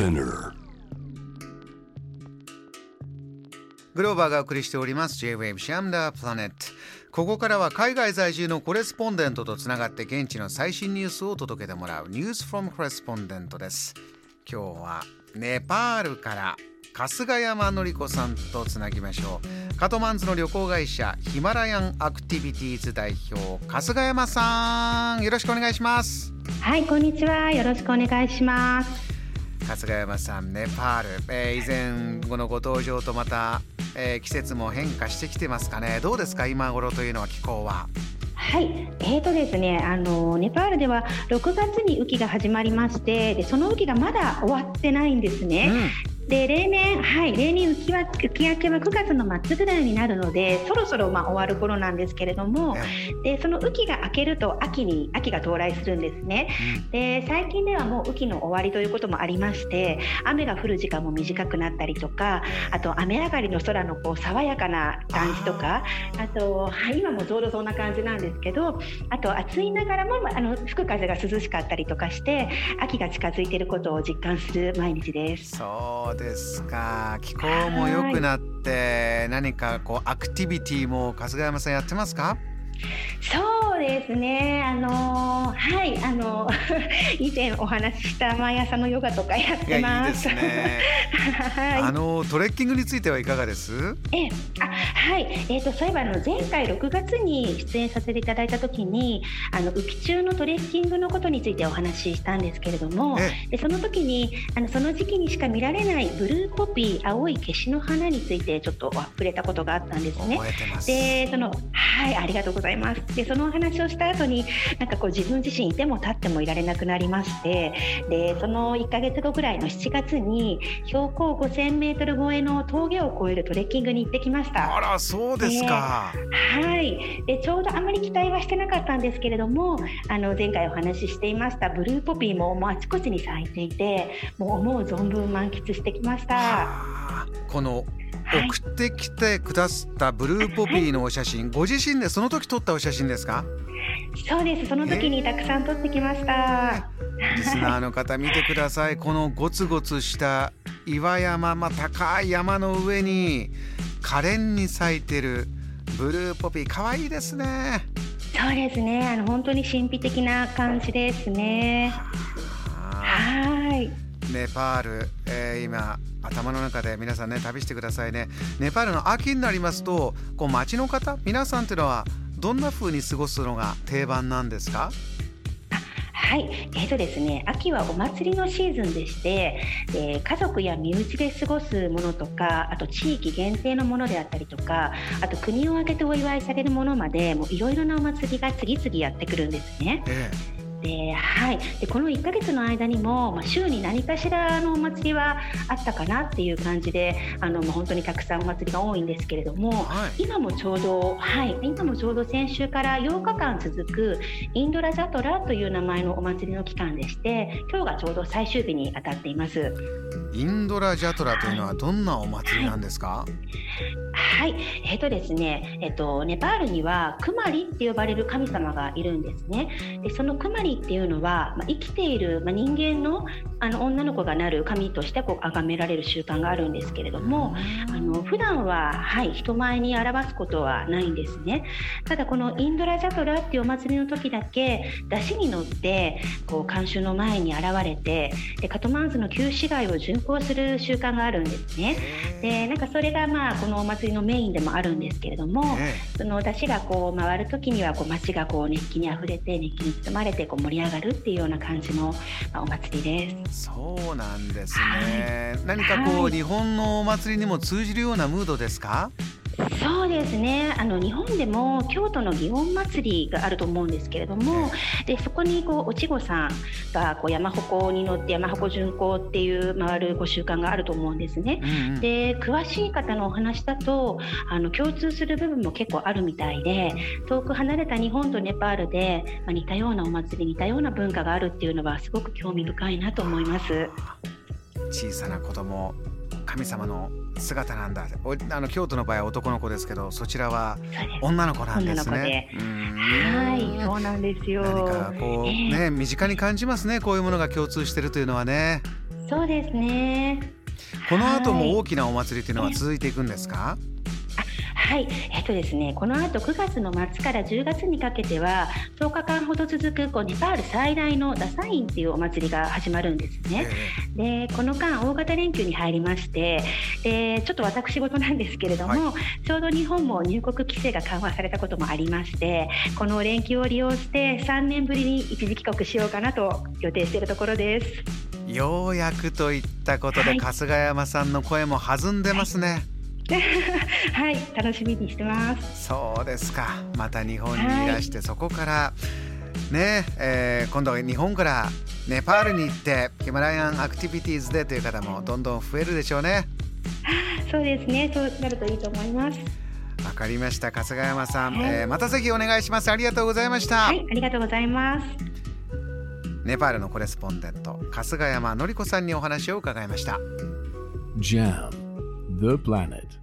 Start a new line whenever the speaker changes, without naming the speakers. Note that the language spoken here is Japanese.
Spinner. グローバーがお送りしております。J-Wave シャムダープラネットここからは海外在住のコレスポンデントとつながって現地の最新ニュースを届けてもらう。ニュースフォームコレスポンデントです。今日はネパールから春日山紀子さんとつなぎましょう。カトマンズの旅行会社ヒマラヤンアクティビティーズ代表春日山さん。よろしくお願いします。
はいこんにちは。よろしくお願いします
春日山さんネパール、えー、以前このご登場とまた、えー、季節も変化してきてますかね。どうですか今頃というのは気候は？
はい、えーとですね、あのネパールでは6月に雨季が始まりましてでその雨季がまだ終わってないんですね。で例年、はい、例年浮きは浮き明けは9月の末ぐらいになるのでそろそろまあ終わる頃なんですけれども、でその雨季が明けると秋に秋が到来するんですね、うん、で最近ではもう雨季の終わりということもありまして雨が降る時間も短くなったりとかあと雨上がりの空のこう爽やかな感じとかあと、はい、今もちょうどそんな感じなんですけどあと暑いながらもあの吹く風が涼しかったりとかして秋が近づいていることを実感する毎日です。
そうですか？気候も良くなって何かこうアクティビティも春日山さんやってますか？
そうですね。あのはい、あの 以前お話しした毎朝のヨガとかやってます。
いいね はい、あのトレッキングについてはいかがです？
え、あ、はい。えっ、ー、とそういえばあの前回6月に出演させていただいた時に、あの浮き中のトレッキングのことについてお話ししたんですけれども、でその時にあのその時期にしか見られないブルーポピー青いケシの花についてちょっと触れたことがあったんですね。で、そのはい、ありがとうございます。でそのお話をした後になんかこう自分自身いても立ってもいられなくなりましてでその1か月後ぐらいの7月に標高5000メートル超えの峠を越えるトレッキングに行ってきました
あらそうですか、
はい。でちょうどあまり期待はしてなかったんですけれどもあの前回お話ししていましたブルーポピーももうあちこちに咲いていてもう思う存分満喫してきました。
この送ってきてくださったブルーポピーのお写真、ご自身でその時撮ったお写真ですか？
そうです。その時にたくさん撮ってきました、
リスナーの方見てください。このゴツゴツした岩山、まあ、高い山の上に可憐に咲いてるブルーポピー可愛いですね。
そうですね。あの本当に神秘的な感じですね。はい。
ネパール、えー、今頭の中で皆さんね旅してくださいね。ネパールの秋になりますとこう街の方皆さんっていうのはどんな風に過ごすのが定番なんですか？
はい、えーとですね、秋はお祭りのシーズンでして、えー、家族や身内で過ごすものとかあと地域限定のものであったりとかあと国を挙げてお祝いされるものまでいろいろなお祭りが次々やってくるんですね。えーではい、でこの1ヶ月の間にも、まあ、週に何かしらのお祭りはあったかなっていう感じであの、まあ、本当にたくさんお祭りが多いんですけれども、はい、今もちょうど、はい、今もちょうど先週から8日間続くインドラジャトラという名前のお祭りの期間でして今日がちょうど最終日に当たっています。
インドラジャトラというのはどんなお祭りなんですか、はい
はい、えっ、ー、とですね、えっ、ー、とネパールにはクマリって呼ばれる神様がいるんですね。で、そのクマリっていうのは、まあ、生きている、まあ、人間のあの女の子がなる神としてこう崇められる習慣があるんですけれども、あの普段ははい人前に表すことはないんですね。ただこのインドラジャトラっていうお祭りの時だけ出汁に乗ってこう観衆の前に現れて、でカトマンズの旧市街を巡行する習慣があるんですね。で、なんかそれがまあこのお祭りのメインでもあるんですけれども、ね、その出汁がこう回る時にはこう街がこう熱気にあふれて熱気に包まれてこう盛り上がるっていうような感じの、まあ、お祭りです。
そうなんですね。はい、何かこう、はい、日本のお祭りにも通じるようなムードですか？
そうですねあの日本でも京都の祇園祭があると思うんですけれどもでそこにこうおちごさんがこう山鉾に乗って山鉾巡行っていう回るご習慣があると思うんですね。うんうん、で詳しい方のお話だとあの共通する部分も結構あるみたいで遠く離れた日本とネパールで、まあ、似たようなお祭り似たような文化があるっていうのはすごく興味深いなと思います。
小さな子供神様の姿なんだあの京都の場合は男の子ですけどそちらは女の子なんですね。
はいそうなんですよ。
何かこう、えー、ね身近に感じますねこういうものが共通してるというのはね。
そうですね。
この後も大きなお祭りというのは続いていくんですか、
はい、えっとですね、この後9月の末から10月にかけては10日間ほど続くこうネパール最大のダサインっていうお祭りが始まるんですね。で、この間大型連休に入りまして、でちょっと私事なんですけれども、はい、ちょうど日本も入国規制が緩和されたこともありまして、この連休を利用して3年ぶりに一時帰国しようかなと予定しているところです。
ようやくといったことで、はい、春日山さんの声も弾んでますね。はい
はい楽しみにしてます。
そうですか。また日本にいらして、はい、そこからねえー、今度は日本からネパールに行ってヒマラヤンアクティビティーズでという方もどんどん増えるでしょうね。
そうですね。そうなるといいと思います。
わかりました。春日山さん、はい、えー、またぜひお願いします。ありがとうございました。
はいありがとうございます。
ネパールのコレスポンデント春日山のり子さんにお話を伺いました。
JAM The Planet